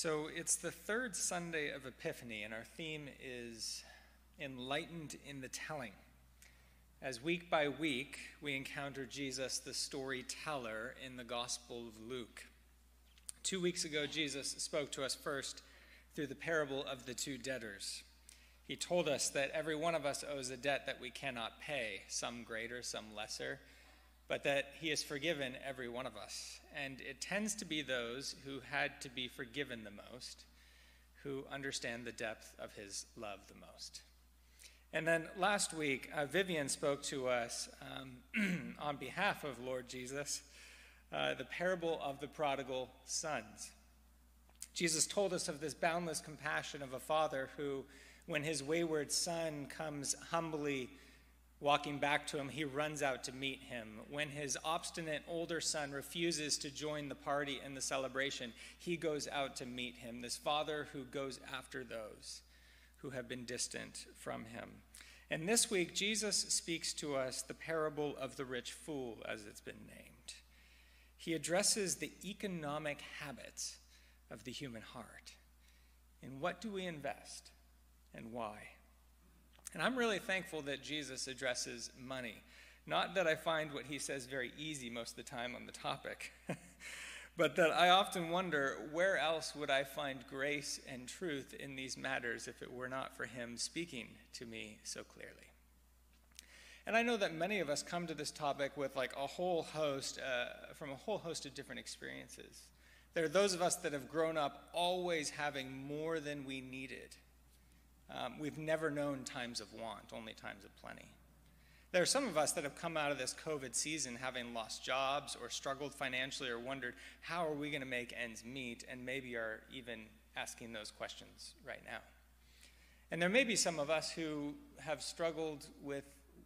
So it's the third Sunday of Epiphany, and our theme is Enlightened in the Telling. As week by week, we encounter Jesus, the storyteller, in the Gospel of Luke. Two weeks ago, Jesus spoke to us first through the parable of the two debtors. He told us that every one of us owes a debt that we cannot pay, some greater, some lesser, but that He has forgiven every one of us. And it tends to be those who had to be forgiven the most who understand the depth of His love the most. And then last week, uh, Vivian spoke to us um, on behalf of Lord Jesus uh, the parable of the prodigal sons. Jesus told us of this boundless compassion of a father who, when his wayward son comes humbly walking back to him, he runs out to meet him. When his obstinate older son refuses to join the party and the celebration, he goes out to meet him. This father who goes after those who have been distant from him. And this week, Jesus speaks to us the parable of the rich fool, as it's been named. He addresses the economic habits of the human heart. In what do we invest and why? And I'm really thankful that Jesus addresses money. Not that I find what he says very easy most of the time on the topic, but that I often wonder where else would I find grace and truth in these matters if it were not for him speaking to me so clearly. And I know that many of us come to this topic with like a whole host, uh, from a whole host of different experiences. There are those of us that have grown up always having more than we needed. Um, we've never known times of want, only times of plenty. There are some of us that have come out of this COVID season having lost jobs or struggled financially or wondered, how are we going to make ends meet? And maybe are even asking those questions right now. And there may be some of us who have struggled with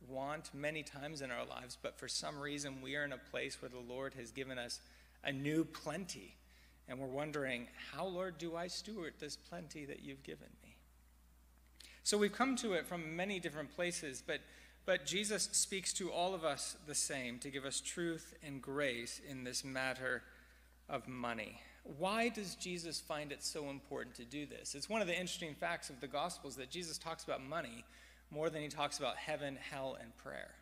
want many times in our lives, but for some reason we are in a place where the Lord has given us a new plenty. And we're wondering, how, Lord, do I steward this plenty that you've given me? So we've come to it from many different places, but, but Jesus speaks to all of us the same to give us truth and grace in this matter of money. Why does Jesus find it so important to do this? It's one of the interesting facts of the Gospels that Jesus talks about money more than he talks about heaven, hell, and prayer.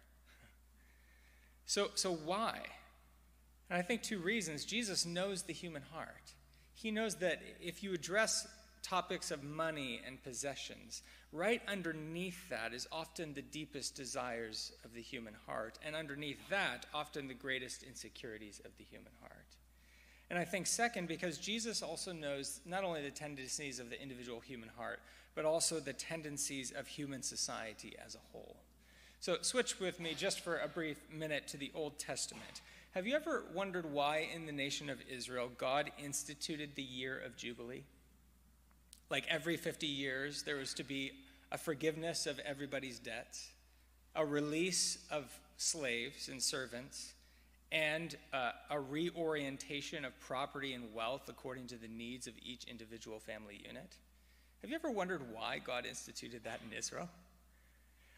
So, so why? And I think two reasons. Jesus knows the human heart. He knows that if you address topics of money and possessions, right underneath that is often the deepest desires of the human heart. And underneath that, often the greatest insecurities of the human heart. And I think, second, because Jesus also knows not only the tendencies of the individual human heart, but also the tendencies of human society as a whole. So, switch with me just for a brief minute to the Old Testament. Have you ever wondered why in the nation of Israel God instituted the year of Jubilee? Like every 50 years, there was to be a forgiveness of everybody's debts, a release of slaves and servants, and uh, a reorientation of property and wealth according to the needs of each individual family unit. Have you ever wondered why God instituted that in Israel?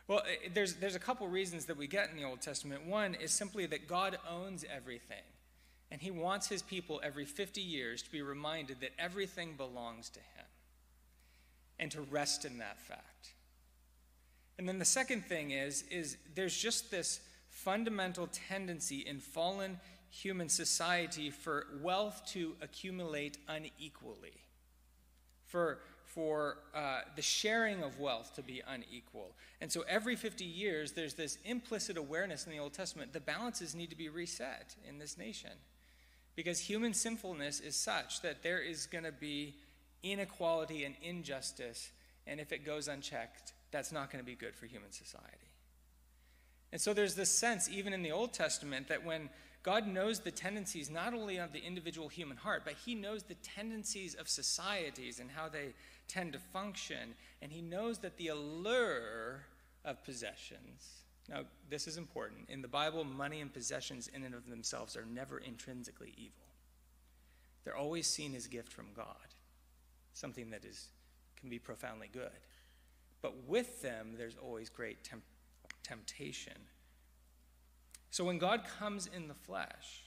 Well, there's, there's a couple reasons that we get in the Old Testament. One is simply that God owns everything, and He wants His people every 50 years to be reminded that everything belongs to Him and to rest in that fact. And then the second thing is, is there's just this fundamental tendency in fallen human society for wealth to accumulate unequally, for for uh, the sharing of wealth to be unequal. And so every 50 years, there's this implicit awareness in the Old Testament the balances need to be reset in this nation. Because human sinfulness is such that there is going to be inequality and injustice, and if it goes unchecked, that's not going to be good for human society. And so there's this sense, even in the Old Testament, that when God knows the tendencies not only of the individual human heart, but He knows the tendencies of societies and how they tend to function. And He knows that the allure of possessions, now, this is important. In the Bible, money and possessions in and of themselves are never intrinsically evil, they're always seen as gift from God, something that is, can be profoundly good. But with them, there's always great temp- temptation so when God comes in the flesh,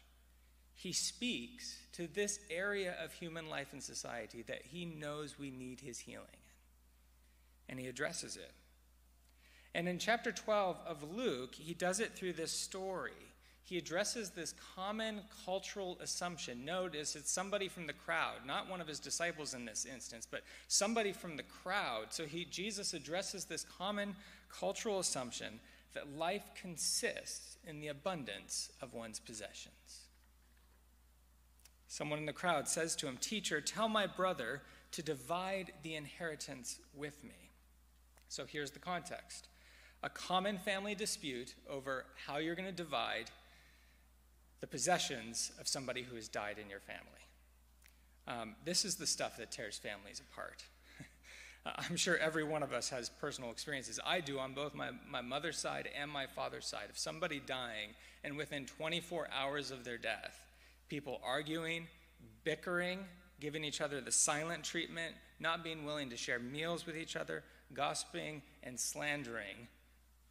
he speaks to this area of human life and society that he knows we need his healing in. And he addresses it. And in chapter 12 of Luke, he does it through this story. He addresses this common cultural assumption. Notice it's somebody from the crowd, not one of his disciples in this instance, but somebody from the crowd. So he, Jesus addresses this common cultural assumption that life consists in the abundance of one's possessions. Someone in the crowd says to him, Teacher, tell my brother to divide the inheritance with me. So here's the context a common family dispute over how you're going to divide the possessions of somebody who has died in your family. Um, this is the stuff that tears families apart. I'm sure every one of us has personal experiences. I do on both my, my mother's side and my father's side. Of somebody dying, and within 24 hours of their death, people arguing, bickering, giving each other the silent treatment, not being willing to share meals with each other, gossiping, and slandering,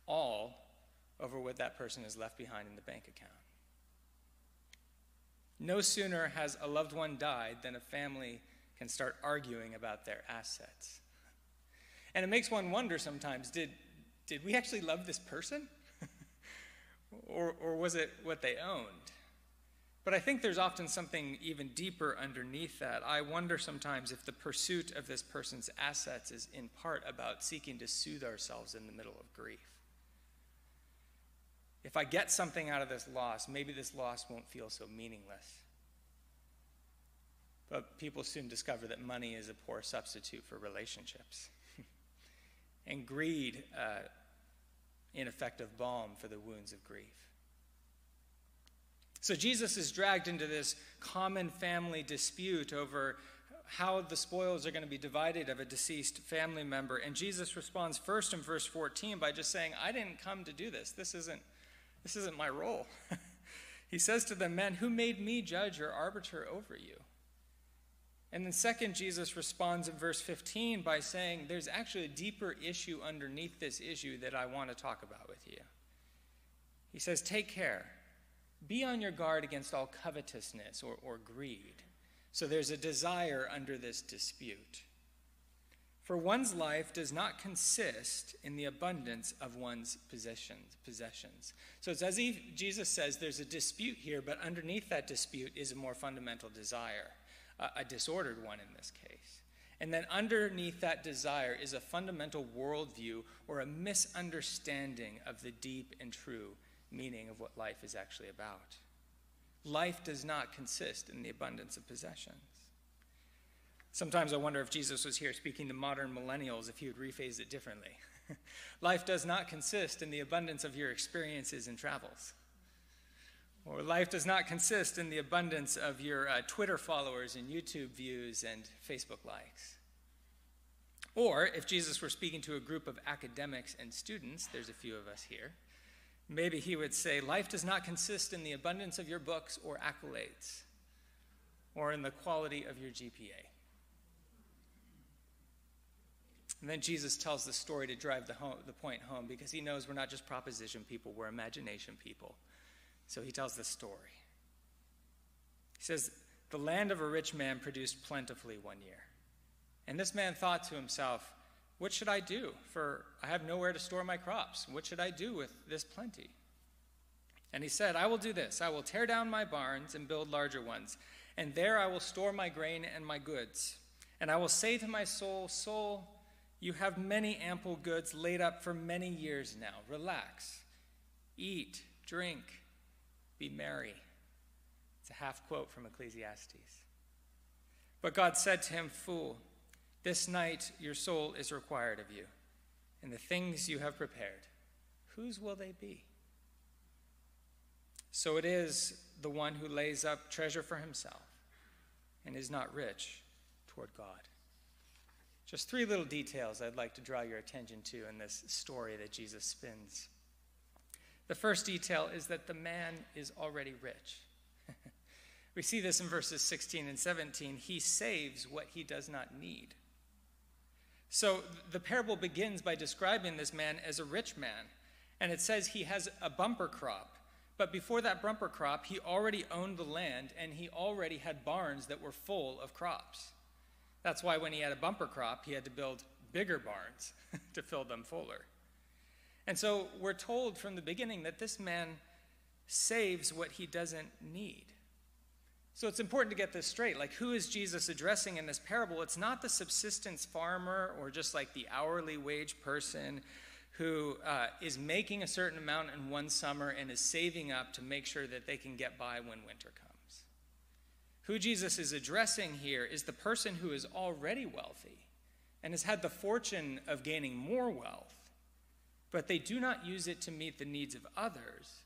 all over what that person has left behind in the bank account. No sooner has a loved one died than a family can start arguing about their assets. And it makes one wonder sometimes did, did we actually love this person? or, or was it what they owned? But I think there's often something even deeper underneath that. I wonder sometimes if the pursuit of this person's assets is in part about seeking to soothe ourselves in the middle of grief. If I get something out of this loss, maybe this loss won't feel so meaningless. But people soon discover that money is a poor substitute for relationships. and greed, uh, ineffective balm for the wounds of grief. So Jesus is dragged into this common family dispute over how the spoils are going to be divided of a deceased family member. And Jesus responds first in verse 14 by just saying, I didn't come to do this. This isn't, this isn't my role. he says to them, Men, who made me judge or arbiter over you? And then, second, Jesus responds in verse 15 by saying, There's actually a deeper issue underneath this issue that I want to talk about with you. He says, Take care be on your guard against all covetousness or, or greed. So there's a desire under this dispute. For one's life does not consist in the abundance of one's possessions. possessions. So it's as if Jesus says there's a dispute here, but underneath that dispute is a more fundamental desire, a, a disordered one in this case. And then underneath that desire is a fundamental worldview or a misunderstanding of the deep and true meaning of what life is actually about. Life does not consist in the abundance of possessions. Sometimes I wonder if Jesus was here speaking to modern millennials, if he would rephrase it differently. life does not consist in the abundance of your experiences and travels. Or life does not consist in the abundance of your uh, Twitter followers and YouTube views and Facebook likes. Or if Jesus were speaking to a group of academics and students, there's a few of us here, Maybe he would say, Life does not consist in the abundance of your books or accolades or in the quality of your GPA. And then Jesus tells the story to drive the, home, the point home because he knows we're not just proposition people, we're imagination people. So he tells the story. He says, The land of a rich man produced plentifully one year. And this man thought to himself, what should I do? For I have nowhere to store my crops. What should I do with this plenty? And he said, I will do this I will tear down my barns and build larger ones, and there I will store my grain and my goods. And I will say to my soul, Soul, you have many ample goods laid up for many years now. Relax, eat, drink, be merry. It's a half quote from Ecclesiastes. But God said to him, Fool, this night your soul is required of you, and the things you have prepared, whose will they be? So it is the one who lays up treasure for himself and is not rich toward God. Just three little details I'd like to draw your attention to in this story that Jesus spins. The first detail is that the man is already rich. we see this in verses 16 and 17. He saves what he does not need. So the parable begins by describing this man as a rich man. And it says he has a bumper crop. But before that bumper crop, he already owned the land and he already had barns that were full of crops. That's why when he had a bumper crop, he had to build bigger barns to fill them fuller. And so we're told from the beginning that this man saves what he doesn't need. So it's important to get this straight. Like, who is Jesus addressing in this parable? It's not the subsistence farmer or just like the hourly wage person who uh, is making a certain amount in one summer and is saving up to make sure that they can get by when winter comes. Who Jesus is addressing here is the person who is already wealthy and has had the fortune of gaining more wealth, but they do not use it to meet the needs of others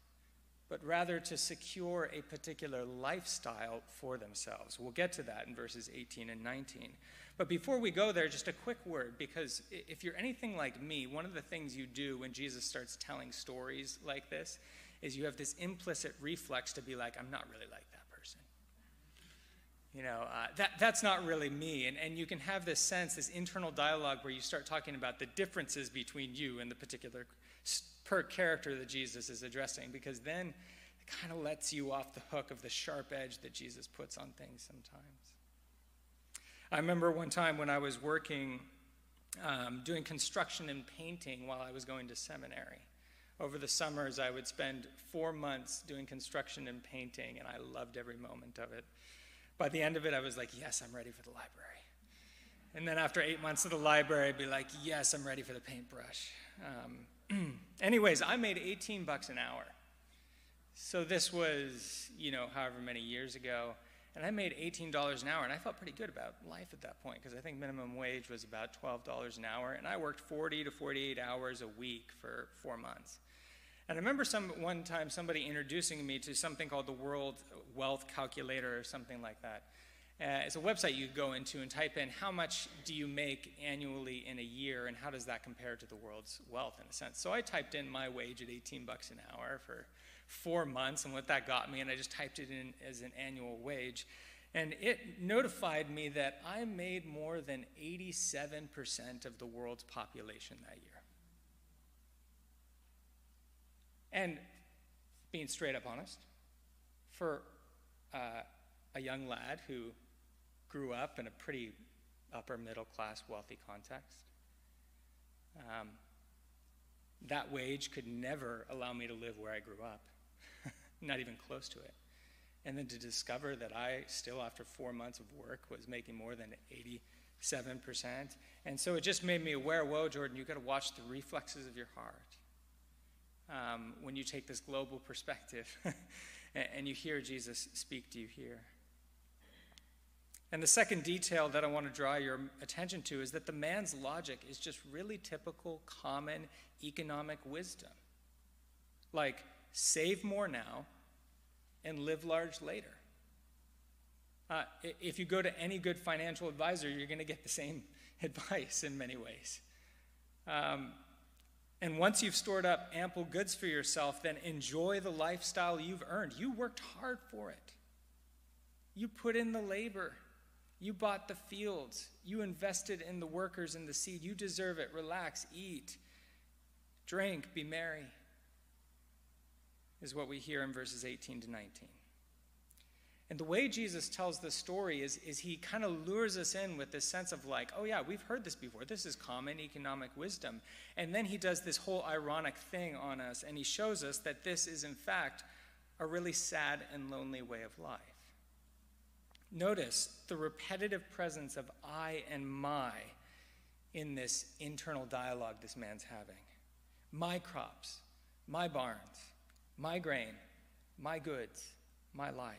but rather to secure a particular lifestyle for themselves. We'll get to that in verses 18 and 19. But before we go there, just a quick word, because if you're anything like me, one of the things you do when Jesus starts telling stories like this is you have this implicit reflex to be like, I'm not really like. You know, uh, that, that's not really me. And, and you can have this sense, this internal dialogue where you start talking about the differences between you and the particular per character that Jesus is addressing, because then it kind of lets you off the hook of the sharp edge that Jesus puts on things sometimes. I remember one time when I was working um, doing construction and painting while I was going to seminary. Over the summers, I would spend four months doing construction and painting, and I loved every moment of it. By the end of it, I was like, yes, I'm ready for the library. And then after eight months of the library, I'd be like, yes, I'm ready for the paintbrush. Um, anyways, I made 18 bucks an hour. So this was, you know, however many years ago. And I made $18 an hour, and I felt pretty good about life at that point because I think minimum wage was about $12 an hour, and I worked 40 to 48 hours a week for four months. And I remember some, one time somebody introducing me to something called the World Wealth Calculator or something like that. Uh, it's a website you go into and type in how much do you make annually in a year and how does that compare to the world's wealth in a sense. So I typed in my wage at 18 bucks an hour for four months and what that got me, and I just typed it in as an annual wage. And it notified me that I made more than 87% of the world's population that year. And being straight up honest, for uh, a young lad who grew up in a pretty upper middle class wealthy context. Um, that wage could never allow me to live where I grew up, not even close to it. And then to discover that I still, after four months of work, was making more than 87%. And so it just made me aware whoa, Jordan, you've got to watch the reflexes of your heart um, when you take this global perspective and, you hear Jesus speak to you here. And the second detail that I want to draw your attention to is that the man's logic is just really typical, common economic wisdom. Like, save more now and live large later. Uh, if you go to any good financial advisor, you're going to get the same advice in many ways. Um, and once you've stored up ample goods for yourself, then enjoy the lifestyle you've earned. You worked hard for it, you put in the labor. You bought the fields. You invested in the workers and the seed. You deserve it. Relax, eat, drink, be merry, is what we hear in verses 18 to 19. And the way Jesus tells the story is, is he kind of lures us in with this sense of like, oh yeah, we've heard this before. This is common economic wisdom. And then he does this whole ironic thing on us, and he shows us that this is, in fact, a really sad and lonely way of life. Notice the repetitive presence of I and my in this internal dialogue this man's having. My crops, my barns, my grain, my goods, my life.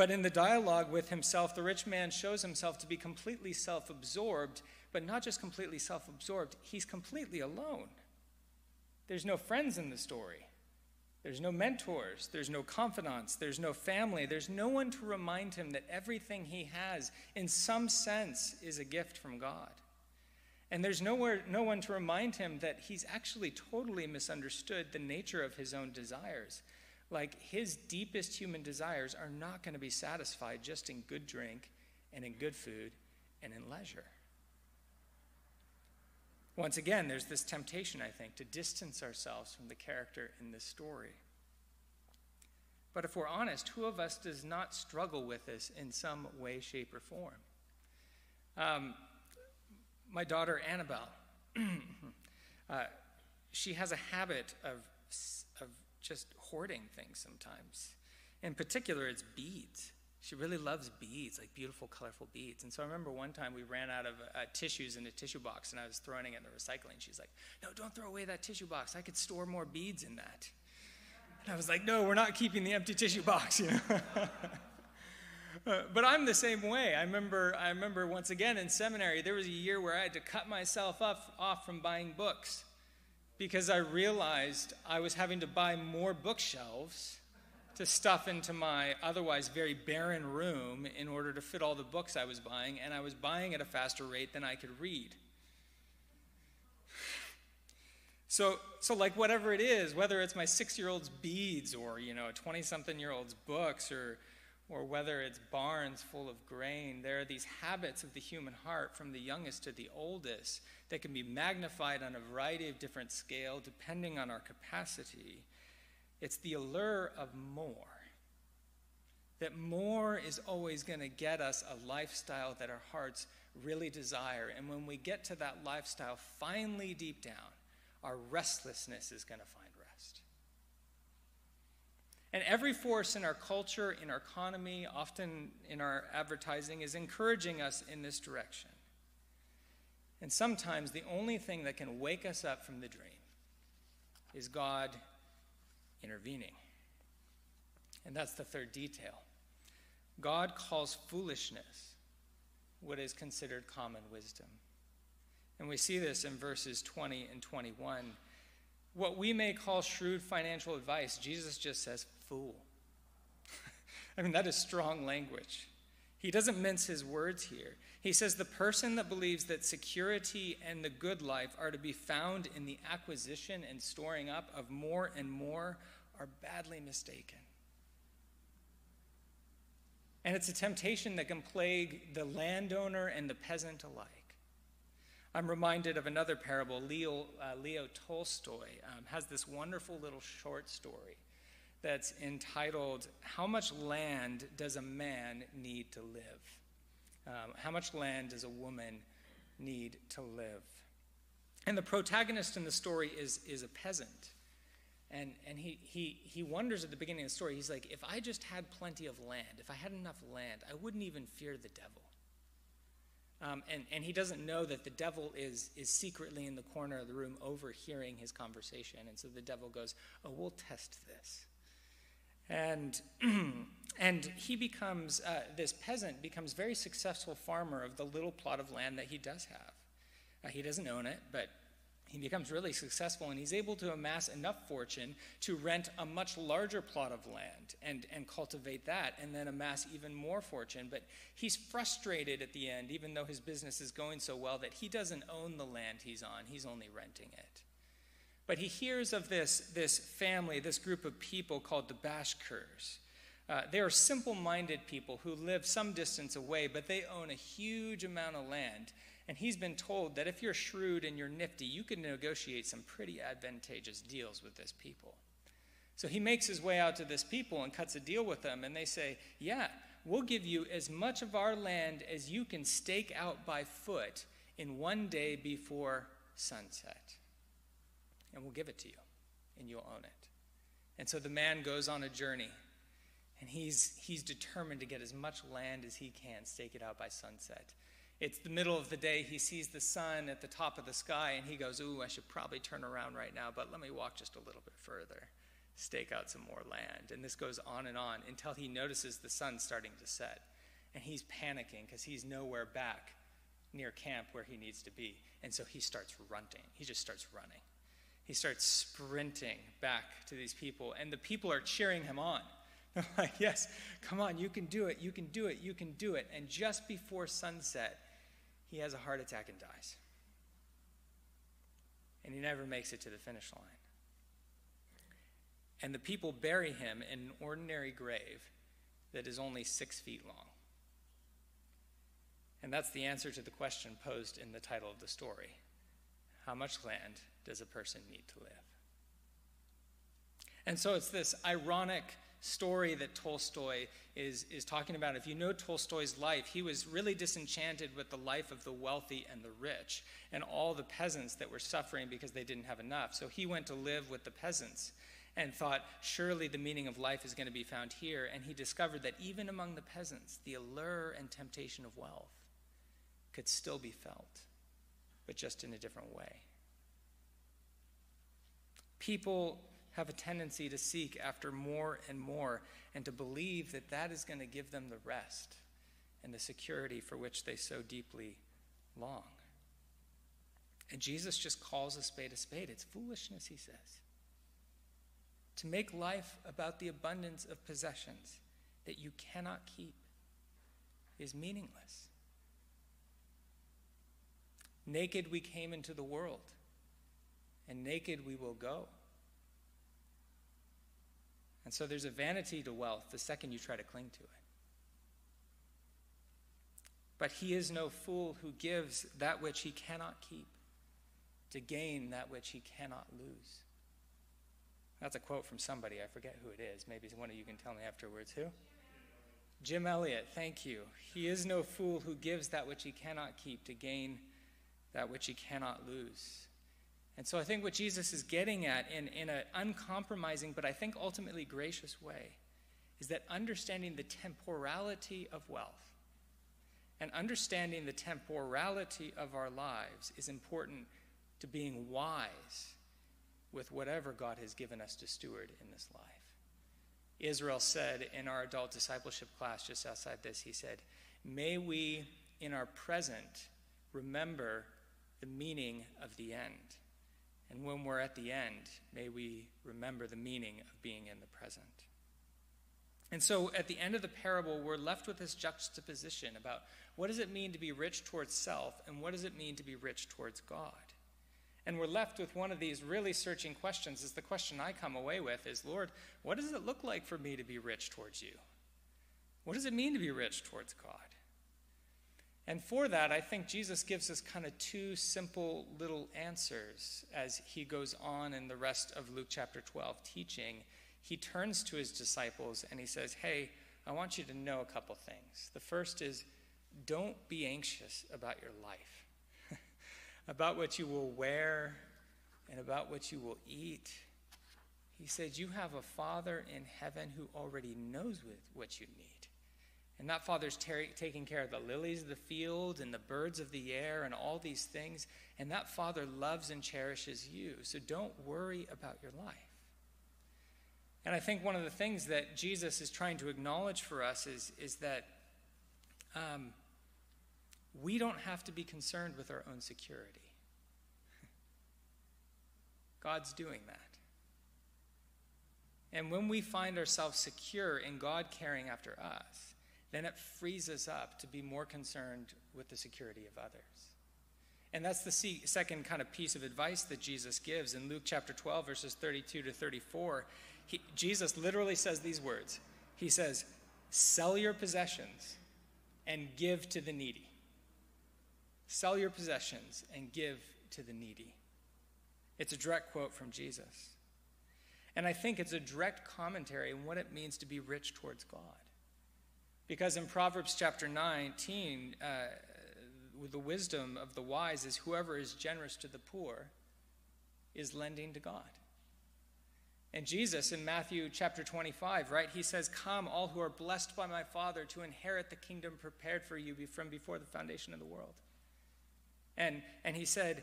But in the dialogue with himself, the rich man shows himself to be completely self absorbed, but not just completely self absorbed, he's completely alone. There's no friends in the story. There's no mentors, there's no confidants, there's no family, there's no one to remind him that everything he has, in some sense, is a gift from God. And there's nowhere, no one to remind him that he's actually totally misunderstood the nature of his own desires. Like his deepest human desires are not going to be satisfied just in good drink and in good food and in leisure. Once again, there's this temptation, I think, to distance ourselves from the character in this story. But if we're honest, who of us does not struggle with this in some way, shape, or form? Um, my daughter, Annabelle, uh, she has a habit of, of just hoarding things sometimes. In particular, it's beads. She really loves beads, like beautiful, colorful beads. And so I remember one time we ran out of uh, tissues in a tissue box and I was throwing it in the recycling. She's like, No, don't throw away that tissue box. I could store more beads in that. And I was like, No, we're not keeping the empty tissue box, you know. uh, but I'm the same way. I remember, I remember once again in seminary, there was a year where I had to cut myself up, off from buying books because I realized I was having to buy more bookshelves to stuff into my otherwise very barren room in order to fit all the books I was buying, and I was buying at a faster rate than I could read. So, so like whatever it is, whether it's my six-year-old's beads or you know a twenty-something-year-old's books or or whether it's barns full of grain, there are these habits of the human heart from the youngest to the oldest that can be magnified on a variety of different scale depending on our capacity. It's the allure of more. That more is always going to get us a lifestyle that our hearts really desire. And when we get to that lifestyle, finally deep down, our restlessness is going to find. And every force in our culture, in our economy, often in our advertising, is encouraging us in this direction. And sometimes the only thing that can wake us up from the dream is God intervening. And that's the third detail. God calls foolishness what is considered common wisdom. And we see this in verses 20 and 21. What we may call shrewd financial advice, Jesus just says, fool. I mean, that is strong language. He doesn't mince his words here. He says the person that believes that security and the good life are to be found in the acquisition and storing up of more and more are badly mistaken. And it's a temptation that can plague the landowner and the peasant alike. I'm reminded of another parable. Leo, uh, Leo Tolstoy um, has this wonderful little short story that's entitled, How Much Land Does a Man Need to Live? Um, how much land does a woman need to live? And the protagonist in the story is, is a peasant. And, and he, he, he wonders at the beginning of the story, he's like, if I just had plenty of land, if I had enough land, I wouldn't even fear the devil. Um, and, and he doesn't know that the devil is, is secretly in the corner of the room overhearing his conversation. And so the devil goes, Oh, we'll test this. And, and he becomes, uh, this peasant becomes very successful farmer of the little plot of land that he does have. Uh, he doesn't own it, but he becomes really successful and he's able to amass enough fortune to rent a much larger plot of land and, and cultivate that and then amass even more fortune. But he's frustrated at the end, even though his business is going so well, that he doesn't own the land he's on, he's only renting it. But he hears of this, this family, this group of people called the Bashkirs. Uh, they are simple minded people who live some distance away, but they own a huge amount of land. And he's been told that if you're shrewd and you're nifty, you can negotiate some pretty advantageous deals with this people. So he makes his way out to this people and cuts a deal with them, and they say, Yeah, we'll give you as much of our land as you can stake out by foot in one day before sunset and we'll give it to you, and you'll own it. And so the man goes on a journey, and he's, he's determined to get as much land as he can, stake it out by sunset. It's the middle of the day. He sees the sun at the top of the sky, and he goes, Ooh, I should probably turn around right now, but let me walk just a little bit further, stake out some more land. And this goes on and on until he notices the sun starting to set. And he's panicking because he's nowhere back near camp where he needs to be. And so he starts running. He just starts running he starts sprinting back to these people, and the people are cheering him on. They're like, Yes, come on, you can do it, you can do it, you can do it. And just before sunset, he has a heart attack and dies. And he never makes it to the finish line. And the people bury him in an ordinary grave that is only six feet long. And that's the answer to the question posed in the title of the story how much land does a person need to live? And so it's this ironic story that Tolstoy is, is talking about. If you know Tolstoy's life, he was really disenchanted with the life of the wealthy and the rich and all the peasants that were suffering because they didn't have enough. So he went to live with the peasants and thought, surely the meaning of life is going to be found here. And he discovered that even among the peasants, the allure and temptation of wealth could still be felt, but just in a different way. People have a tendency to seek after more and more and to believe that that is going to give them the rest and the security for which they so deeply long. And Jesus just calls a spade a spade. It's foolishness, he says. To make life about the abundance of possessions that you cannot keep is meaningless. Naked we came into the world, and naked we will go. And so there's a vanity to wealth the second you try to cling to it. But he is no fool who gives that which he cannot keep to gain that which he cannot lose. That's a quote from somebody. I forget who it is. Maybe one of you can tell me afterwards. Who? Jim Elliot. Thank you. He is no fool who gives that which he cannot keep to gain that which he cannot lose. And so I think what Jesus is getting at in, in an uncompromising, but I think ultimately gracious way, is that understanding the temporality of wealth and understanding the temporality of our lives is important to being wise with whatever God has given us to steward in this life. Israel said in our adult discipleship class just outside this, he said, May we in our present remember the meaning of the end. And when we're at the end, may we remember the meaning of being in the present. And so at the end of the parable, we're left with this juxtaposition about what does it mean to be rich towards self and what does it mean to be rich towards God? And we're left with one of these really searching questions. Is the question I come away with is, Lord, what does it look like for me to be rich towards you? What does it mean to be rich towards God? And for that, I think Jesus gives us kind of two simple little answers as he goes on in the rest of Luke chapter 12 teaching. He turns to his disciples and he says, Hey, I want you to know a couple things. The first is don't be anxious about your life, about what you will wear, and about what you will eat. He said, You have a Father in heaven who already knows what you need. And that Father's ter- taking care of the lilies of the field and the birds of the air and all these things. And that Father loves and cherishes you. So don't worry about your life. And I think one of the things that Jesus is trying to acknowledge for us is, is that um, we don't have to be concerned with our own security. God's doing that. And when we find ourselves secure in God caring after us, then it frees us up to be more concerned with the security of others. And that's the second kind of piece of advice that Jesus gives in Luke chapter 12, verses 32 to 34. He, Jesus literally says these words He says, Sell your possessions and give to the needy. Sell your possessions and give to the needy. It's a direct quote from Jesus. And I think it's a direct commentary on what it means to be rich towards God. Because in Proverbs chapter 19, uh, the wisdom of the wise is whoever is generous to the poor is lending to God. And Jesus in Matthew chapter 25, right, he says, Come, all who are blessed by my Father, to inherit the kingdom prepared for you from before the foundation of the world. And, and he said,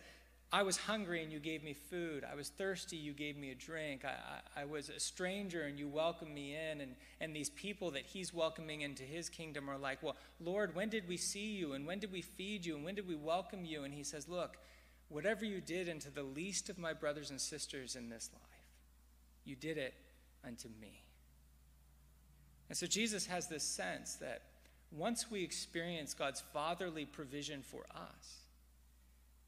I was hungry and you gave me food. I was thirsty, you gave me a drink. I, I, I, was a stranger and you welcomed me in. And, and these people that he's welcoming into his kingdom are like, Well, Lord, when did we see you? And when did we feed you? And when did we welcome you? And he says, Look, whatever you did unto the least of my brothers and sisters in this life, you did it unto me. And so Jesus has this sense that once we experience God's fatherly provision for us,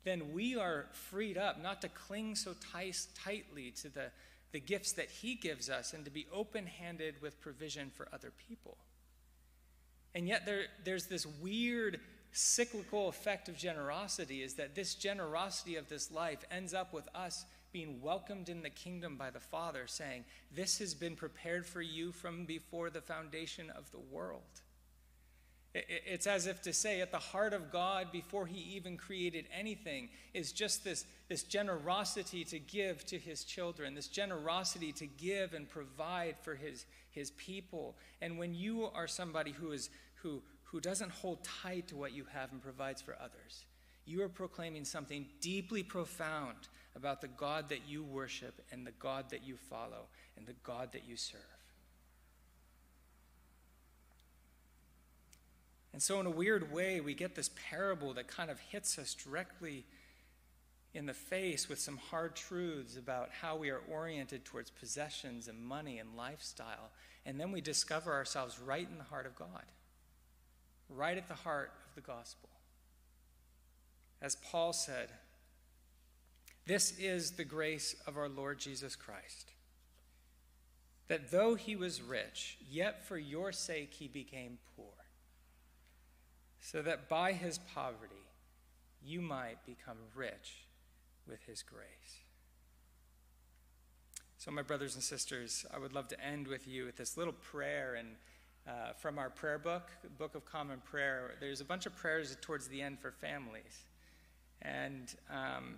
then we are freed up not to cling so tight, tightly to the, the gifts that He gives us and to be open handed with provision for other people. And yet, there, there's this weird cyclical effect of generosity is that this generosity of this life ends up with us being welcomed in the kingdom by the Father, saying, This has been prepared for you from before the foundation of the world. It's as if to say, at the heart of God, before He even created anything, is just this, this generosity to give to His children, this generosity to give and provide for His, his people. And when you are somebody who, is, who, who doesn't hold tight to what you have and provides for others, you are proclaiming something deeply profound about the God that you worship and the God that you follow and the God that you serve. And so, in a weird way, we get this parable that kind of hits us directly in the face with some hard truths about how we are oriented towards possessions and money and lifestyle. And then we discover ourselves right in the heart of God, right at the heart of the gospel. As Paul said, this is the grace of our Lord Jesus Christ. That though he was rich, yet for your sake he became poor, so that by his poverty you might become rich with his grace. So, my brothers and sisters, I would love to end with you with this little prayer and uh, from our prayer book, Book of Common Prayer. There's a bunch of prayers towards the end for families. And um,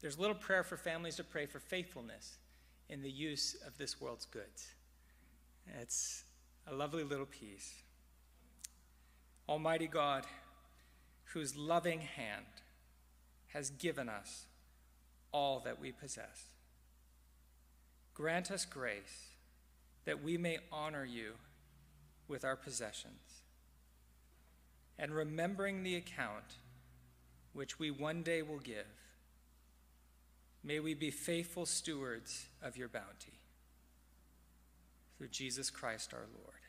there's a little prayer for families to pray for faithfulness in the use of this world's goods. It's a lovely little piece. Almighty God, whose loving hand has given us all that we possess, grant us grace that we may honor you with our possessions. And remembering the account which we one day will give, May we be faithful stewards of your bounty. Through Jesus Christ our Lord.